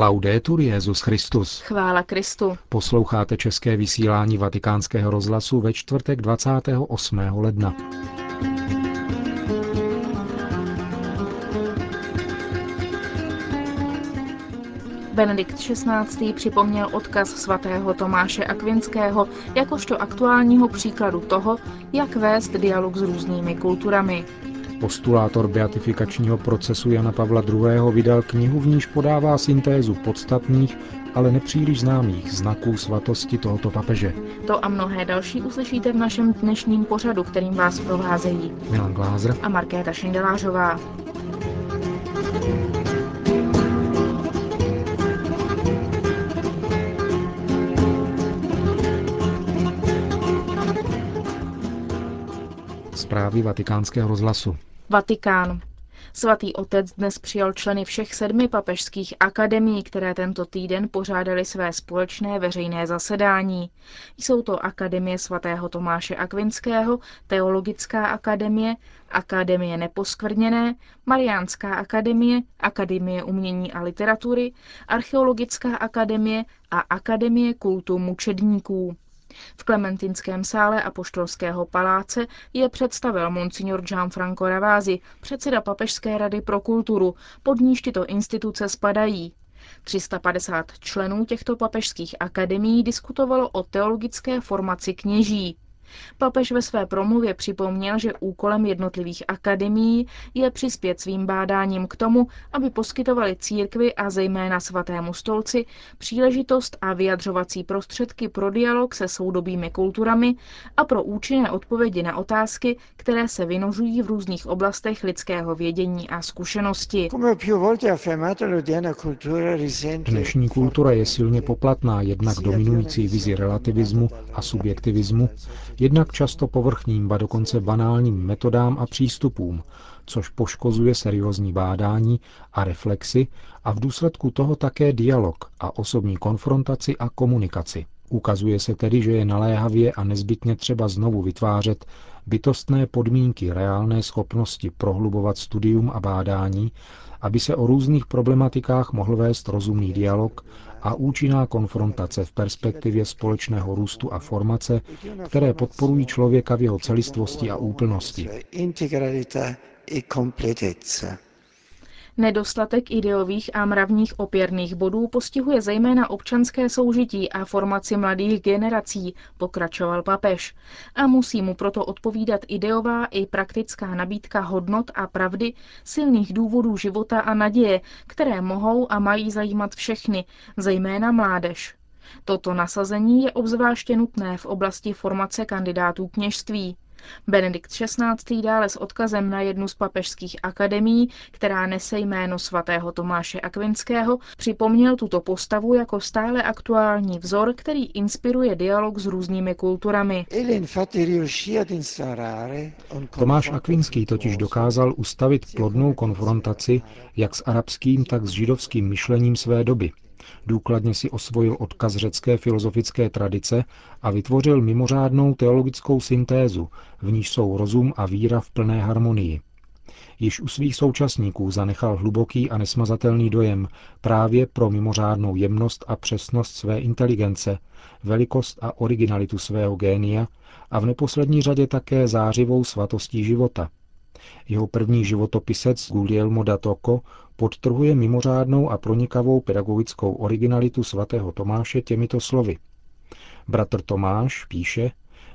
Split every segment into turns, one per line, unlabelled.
Laudetur Jezus Christus.
Chvála Kristu.
Posloucháte české vysílání Vatikánského rozhlasu ve čtvrtek 28. ledna.
Benedikt XVI. připomněl odkaz svatého Tomáše Akvinského jakožto aktuálního příkladu toho, jak vést dialog s různými kulturami.
Postulátor beatifikačního procesu Jana Pavla II. vydal knihu, v níž podává syntézu podstatných, ale nepříliš známých znaků svatosti tohoto papeže.
To a mnohé další uslyšíte v našem dnešním pořadu, kterým vás provázejí
Milan Glázer
a Markéta Šindelářová.
Zprávy vatikánského rozhlasu.
Vatikán. Svatý otec dnes přijal členy všech sedmi papežských akademií, které tento týden pořádali své společné veřejné zasedání. Jsou to Akademie svatého Tomáše Akvinského, Teologická akademie, Akademie neposkvrněné, Mariánská akademie, Akademie umění a literatury, Archeologická akademie a Akademie kultu mučedníků. V Klementinském sále Apoštolského paláce je představil monsignor Gianfranco Ravasi, předseda Papežské rady pro kulturu, pod níž tyto instituce spadají. 350 členů těchto papežských akademií diskutovalo o teologické formaci kněží. Papež ve své promluvě připomněl, že úkolem jednotlivých akademií je přispět svým bádáním k tomu, aby poskytovali církvi a zejména svatému stolci příležitost a vyjadřovací prostředky pro dialog se soudobými kulturami a pro účinné odpovědi na otázky, které se vynožují v různých oblastech lidského vědění a zkušenosti.
Dnešní kultura je silně poplatná jednak dominující vizi relativismu a subjektivismu, jednak často povrchním, ba dokonce banálním metodám a přístupům, což poškozuje seriózní bádání a reflexy a v důsledku toho také dialog a osobní konfrontaci a komunikaci. Ukazuje se tedy, že je naléhavě a nezbytně třeba znovu vytvářet bytostné podmínky reálné schopnosti prohlubovat studium a bádání, aby se o různých problematikách mohl vést rozumný dialog a účinná konfrontace v perspektivě společného růstu a formace, které podporují člověka v jeho celistvosti a úplnosti.
Nedostatek ideových a mravních opěrných bodů postihuje zejména občanské soužití a formaci mladých generací, pokračoval papež. A musí mu proto odpovídat ideová i praktická nabídka hodnot a pravdy, silných důvodů života a naděje, které mohou a mají zajímat všechny, zejména mládež. Toto nasazení je obzvláště nutné v oblasti formace kandidátů kněžství. Benedikt XVI. dále s odkazem na jednu z papežských akademií, která nese jméno svatého Tomáše Akvinského, připomněl tuto postavu jako stále aktuální vzor, který inspiruje dialog s různými kulturami.
Tomáš Akvinský totiž dokázal ustavit plodnou konfrontaci jak s arabským, tak s židovským myšlením své doby – Důkladně si osvojil odkaz řecké filozofické tradice a vytvořil mimořádnou teologickou syntézu, v níž jsou rozum a víra v plné harmonii. Již u svých současníků zanechal hluboký a nesmazatelný dojem právě pro mimořádnou jemnost a přesnost své inteligence, velikost a originalitu svého génia a v neposlední řadě také zářivou svatostí života. Jeho první životopisec Guglielmo da Tocco podtrhuje mimořádnou a pronikavou pedagogickou originalitu svatého Tomáše těmito slovy. Bratr Tomáš píše,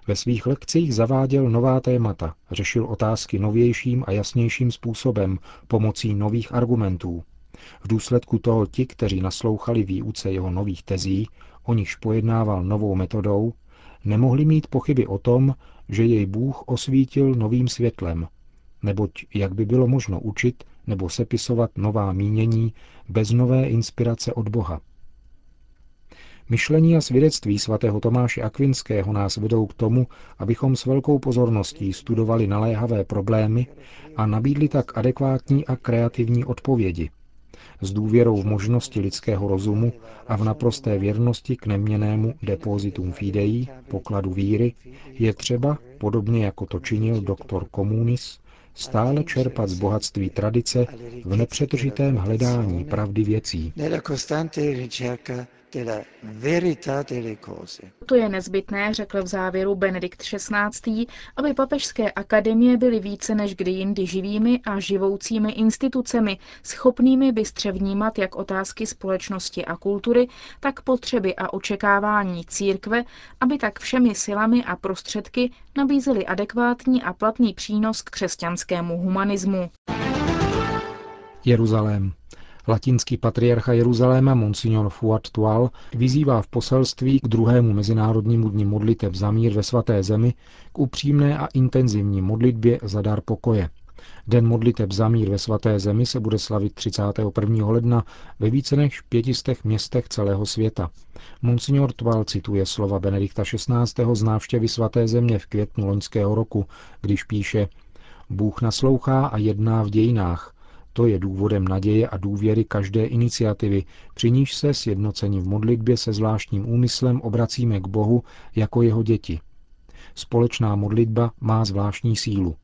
ve svých lekcích zaváděl nová témata, řešil otázky novějším a jasnějším způsobem pomocí nových argumentů. V důsledku toho ti, kteří naslouchali výuce jeho nových tezí, o nichž pojednával novou metodou, nemohli mít pochyby o tom, že jej Bůh osvítil novým světlem, neboť jak by bylo možno učit nebo sepisovat nová mínění bez nové inspirace od Boha. Myšlení a svědectví svatého Tomáše Akvinského nás vedou k tomu, abychom s velkou pozorností studovali naléhavé problémy a nabídli tak adekvátní a kreativní odpovědi. S důvěrou v možnosti lidského rozumu a v naprosté věrnosti k neměnému depozitum fidei, pokladu víry, je třeba, podobně jako to činil doktor Komunis, stále čerpat z bohatství tradice v nepřetržitém hledání pravdy věcí.
To je nezbytné, řekl v závěru Benedikt XVI., aby papežské akademie byly více než kdy jindy živými a živoucími institucemi, schopnými bystře vnímat jak otázky společnosti a kultury, tak potřeby a očekávání církve, aby tak všemi silami a prostředky nabízely adekvátní a platný přínos k křesťanskému humanismu.
Jeruzalém. Latinský patriarcha Jeruzaléma Monsignor Fuad Tual vyzývá v poselství k druhému mezinárodnímu dni modliteb za mír ve svaté zemi k upřímné a intenzivní modlitbě za dar pokoje. Den modliteb za mír ve svaté zemi se bude slavit 31. ledna ve více než pětistech městech celého světa. Monsignor Tval cituje slova Benedikta XVI. z návštěvy svaté země v květnu loňského roku, když píše Bůh naslouchá a jedná v dějinách, to je důvodem naděje a důvěry každé iniciativy, při níž se sjednocení v modlitbě se zvláštním úmyslem obracíme k Bohu jako jeho děti. Společná modlitba má zvláštní sílu.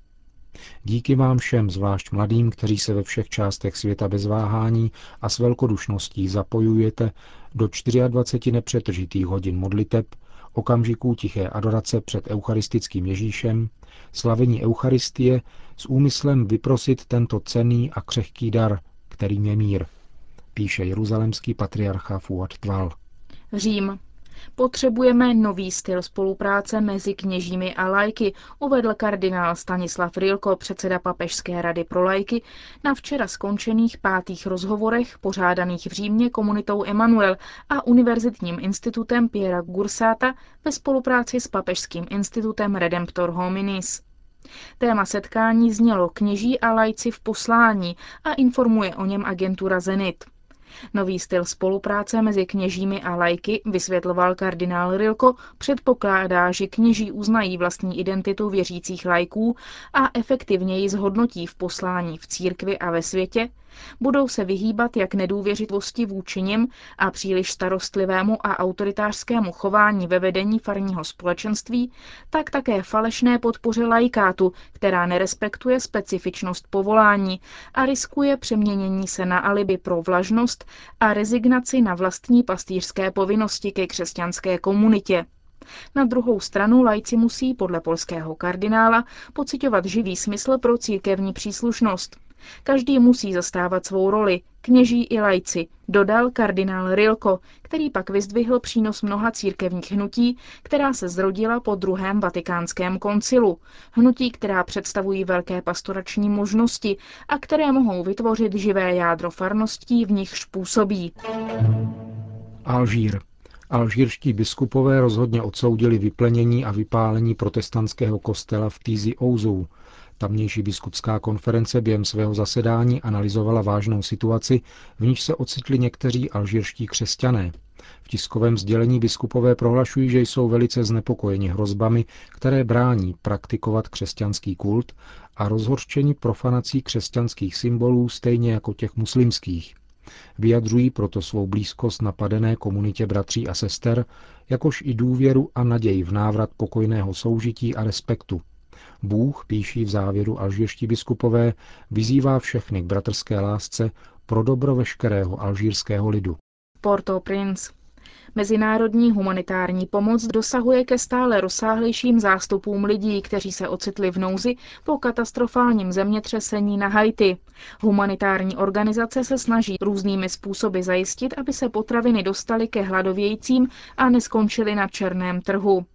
Díky vám všem, zvlášť mladým, kteří se ve všech částech světa bez váhání a s velkodušností zapojujete do 24 nepřetržitých hodin modliteb, okamžiků tiché adorace před eucharistickým Ježíšem, slavení Eucharistie s úmyslem vyprosit tento cený a křehký dar, kterým je mír, píše jeruzalemský patriarcha Fuad Tval.
Řím. Potřebujeme nový styl spolupráce mezi kněžími a lajky, uvedl kardinál Stanislav Rilko, předseda Papežské rady pro lajky, na včera skončených pátých rozhovorech pořádaných v Římě komunitou Emanuel a Univerzitním institutem Piera Gursata ve spolupráci s Papežským institutem Redemptor Hominis. Téma setkání znělo kněží a lajci v poslání a informuje o něm agentura Zenit. Nový styl spolupráce mezi kněžími a lajky, vysvětloval kardinál Rilko, předpokládá, že kněží uznají vlastní identitu věřících lajků a efektivněji zhodnotí v poslání v církvi a ve světě, budou se vyhýbat jak nedůvěřivosti vůči nim a příliš starostlivému a autoritářskému chování ve vedení farního společenství, tak také falešné podpoře lajkátu, která nerespektuje specifičnost povolání a riskuje přeměnění se na alibi pro vlažnost a rezignaci na vlastní pastýřské povinnosti ke křesťanské komunitě. Na druhou stranu lajci musí podle polského kardinála pocitovat živý smysl pro církevní příslušnost. Každý musí zastávat svou roli, kněží i lajci, dodal kardinál Rilko, který pak vyzdvihl přínos mnoha církevních hnutí, která se zrodila po druhém vatikánském koncilu. Hnutí, která představují velké pastorační možnosti a které mohou vytvořit živé jádro farností, v nichž působí.
Alžír. Alžírští biskupové rozhodně odsoudili vyplenění a vypálení protestantského kostela v Týzi Ouzou, Tamnější biskupská konference během svého zasedání analyzovala vážnou situaci, v níž se ocitli někteří alžírští křesťané. V tiskovém sdělení biskupové prohlašují, že jsou velice znepokojeni hrozbami, které brání praktikovat křesťanský kult a rozhorčení profanací křesťanských symbolů stejně jako těch muslimských. Vyjadřují proto svou blízkost napadené komunitě bratří a sester, jakož i důvěru a naději v návrat pokojného soužití a respektu, Bůh, píší v závěru alžírští biskupové, vyzývá všechny k bratrské lásce pro dobro veškerého alžírského lidu.
Port-au-Prince. Mezinárodní humanitární pomoc dosahuje ke stále rozsáhlejším zástupům lidí, kteří se ocitli v nouzi po katastrofálním zemětřesení na Haiti. Humanitární organizace se snaží různými způsoby zajistit, aby se potraviny dostaly ke hladovějícím a neskončily na černém trhu.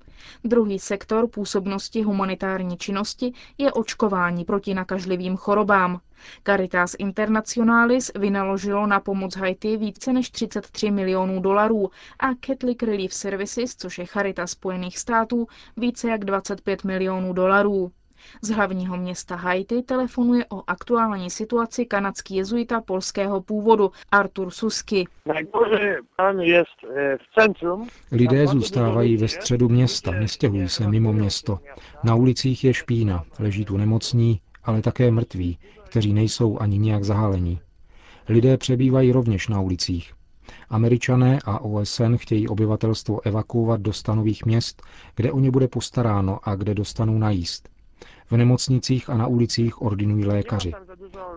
Druhý sektor působnosti humanitární činnosti je očkování proti nakažlivým chorobám. Caritas Internationalis vynaložilo na pomoc Haiti více než 33 milionů dolarů a Catholic Relief Services, což je Charita Spojených států, více jak 25 milionů dolarů. Z hlavního města Haiti telefonuje o aktuální situaci kanadský jezuita polského původu Artur Susky.
Lidé zůstávají ve středu města, nestěhují se mimo město. Na ulicích je špína, leží tu nemocní, ale také mrtví, kteří nejsou ani nijak zahalení. Lidé přebývají rovněž na ulicích. Američané a OSN chtějí obyvatelstvo evakuovat do stanových měst, kde o ně bude postaráno a kde dostanou najíst. V nemocnicích a na ulicích ordinují lékaři.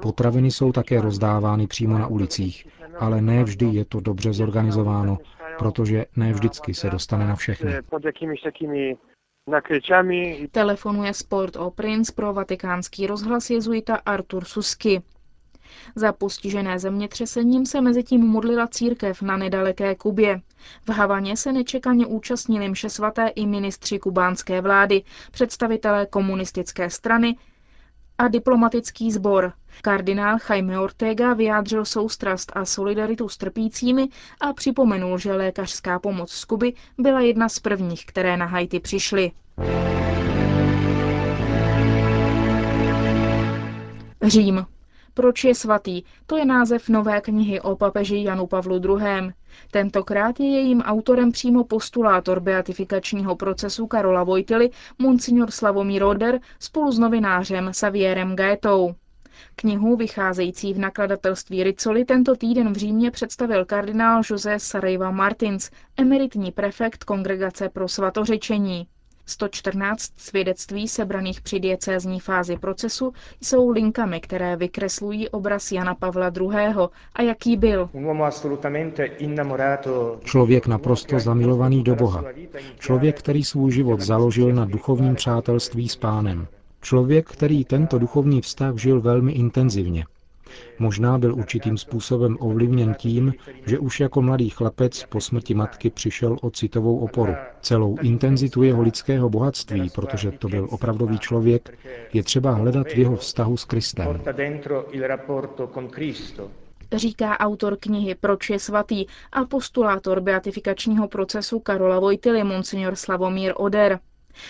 Potraviny jsou také rozdávány přímo na ulicích, ale ne vždy je to dobře zorganizováno, protože ne vždycky se dostane na všechny.
Telefonuje Sport o Prince pro vatikánský rozhlas jezuita Artur Susky. Za postižené zemětřesením se mezitím modlila církev na nedaleké Kubě. V Havaně se nečekaně účastnili mše svaté i ministři kubánské vlády, představitelé komunistické strany a diplomatický sbor. Kardinál Jaime Ortega vyjádřil soustrast a solidaritu s trpícími a připomenul, že lékařská pomoc z Kuby byla jedna z prvních, které na Haiti přišly. Řím. Proč je svatý? To je název nové knihy o papeži Janu Pavlu II. Tentokrát je jejím autorem přímo postulátor beatifikačního procesu Karola Vojtily, monsignor Slavomír Roder, spolu s novinářem Savierem Gaetou. Knihu, vycházející v nakladatelství Ricoli, tento týden v Římě představil kardinál José Sarajva Martins, emeritní prefekt Kongregace pro svatořečení. 114 svědectví sebraných při diecézní fázi procesu jsou linkami, které vykreslují obraz Jana Pavla II. a jaký byl.
Člověk naprosto zamilovaný do Boha. Člověk, který svůj život založil na duchovním přátelství s pánem. Člověk, který tento duchovní vztah žil velmi intenzivně. Možná byl určitým způsobem ovlivněn tím, že už jako mladý chlapec po smrti matky přišel o citovou oporu. Celou intenzitu jeho lidského bohatství, protože to byl opravdový člověk, je třeba hledat v jeho vztahu s Kristem.
Říká autor knihy Proč je svatý a postulátor beatifikačního procesu Karola Vojtily, monsignor Slavomír Oder.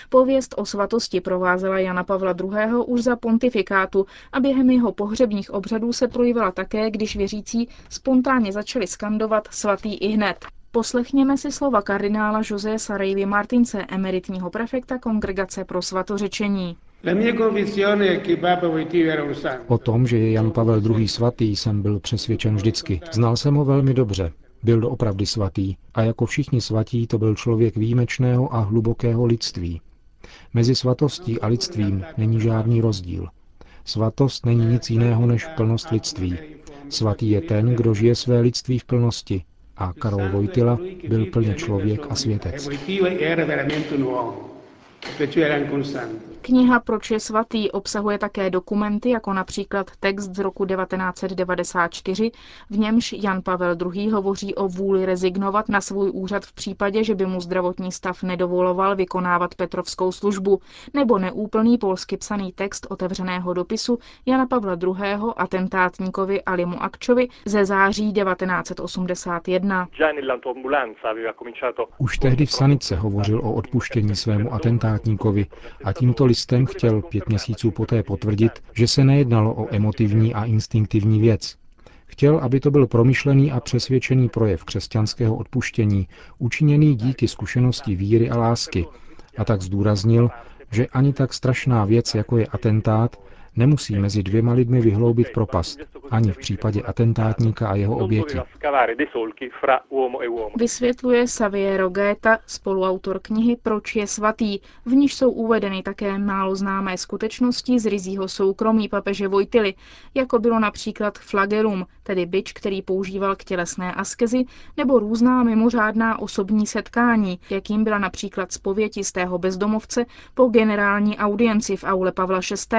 Pověst o svatosti provázela Jana Pavla II. už za pontifikátu a během jeho pohřebních obřadů se projevila také, když věřící spontánně začali skandovat svatý i hned. Poslechněme si slova kardinála José Sarajvy Martince, emeritního prefekta Kongregace pro svatořečení.
O tom, že je Jan Pavel II. svatý, jsem byl přesvědčen vždycky. Znal jsem ho velmi dobře. Byl doopravdy svatý a jako všichni svatí to byl člověk výjimečného a hlubokého lidství. Mezi svatostí a lidstvím není žádný rozdíl. Svatost není nic jiného než plnost lidství. Svatý je ten, kdo žije své lidství v plnosti. A Karol Vojtila byl plně člověk a světec.
Kniha Proč je svatý obsahuje také dokumenty, jako například text z roku 1994, v němž Jan Pavel II. hovoří o vůli rezignovat na svůj úřad v případě, že by mu zdravotní stav nedovoloval vykonávat Petrovskou službu, nebo neúplný polsky psaný text otevřeného dopisu Jana Pavla II. atentátníkovi Alimu Akčovi ze září 1981.
Už tehdy v Sanice hovořil o odpuštění svému atentátníkovi a tímto listem chtěl pět měsíců poté potvrdit, že se nejednalo o emotivní a instinktivní věc. Chtěl, aby to byl promyšlený a přesvědčený projev křesťanského odpuštění, učiněný díky zkušenosti víry a lásky, a tak zdůraznil, že ani tak strašná věc, jako je atentát, nemusí mezi dvěma lidmi vyhloubit propast, ani v případě atentátníka a jeho oběti.
Vysvětluje Xavier Geta, spoluautor knihy Proč je svatý, v níž jsou uvedeny také málo známé skutečnosti z rizího soukromí papeže Vojtily, jako bylo například flagelum, tedy byč, který používal k tělesné askezi, nebo různá mimořádná osobní setkání, jakým byla například zpověď jistého bezdomovce po generální audienci v aule Pavla VI.,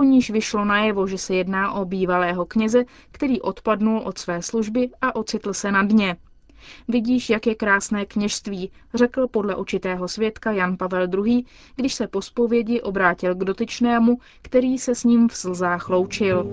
po níž vyšlo najevo, že se jedná o bývalého kněze, který odpadnul od své služby a ocitl se na dně. Vidíš, jak je krásné kněžství, řekl podle očitého svědka Jan Pavel II., když se po zpovědi obrátil k dotyčnému, který se s ním v slzách loučil.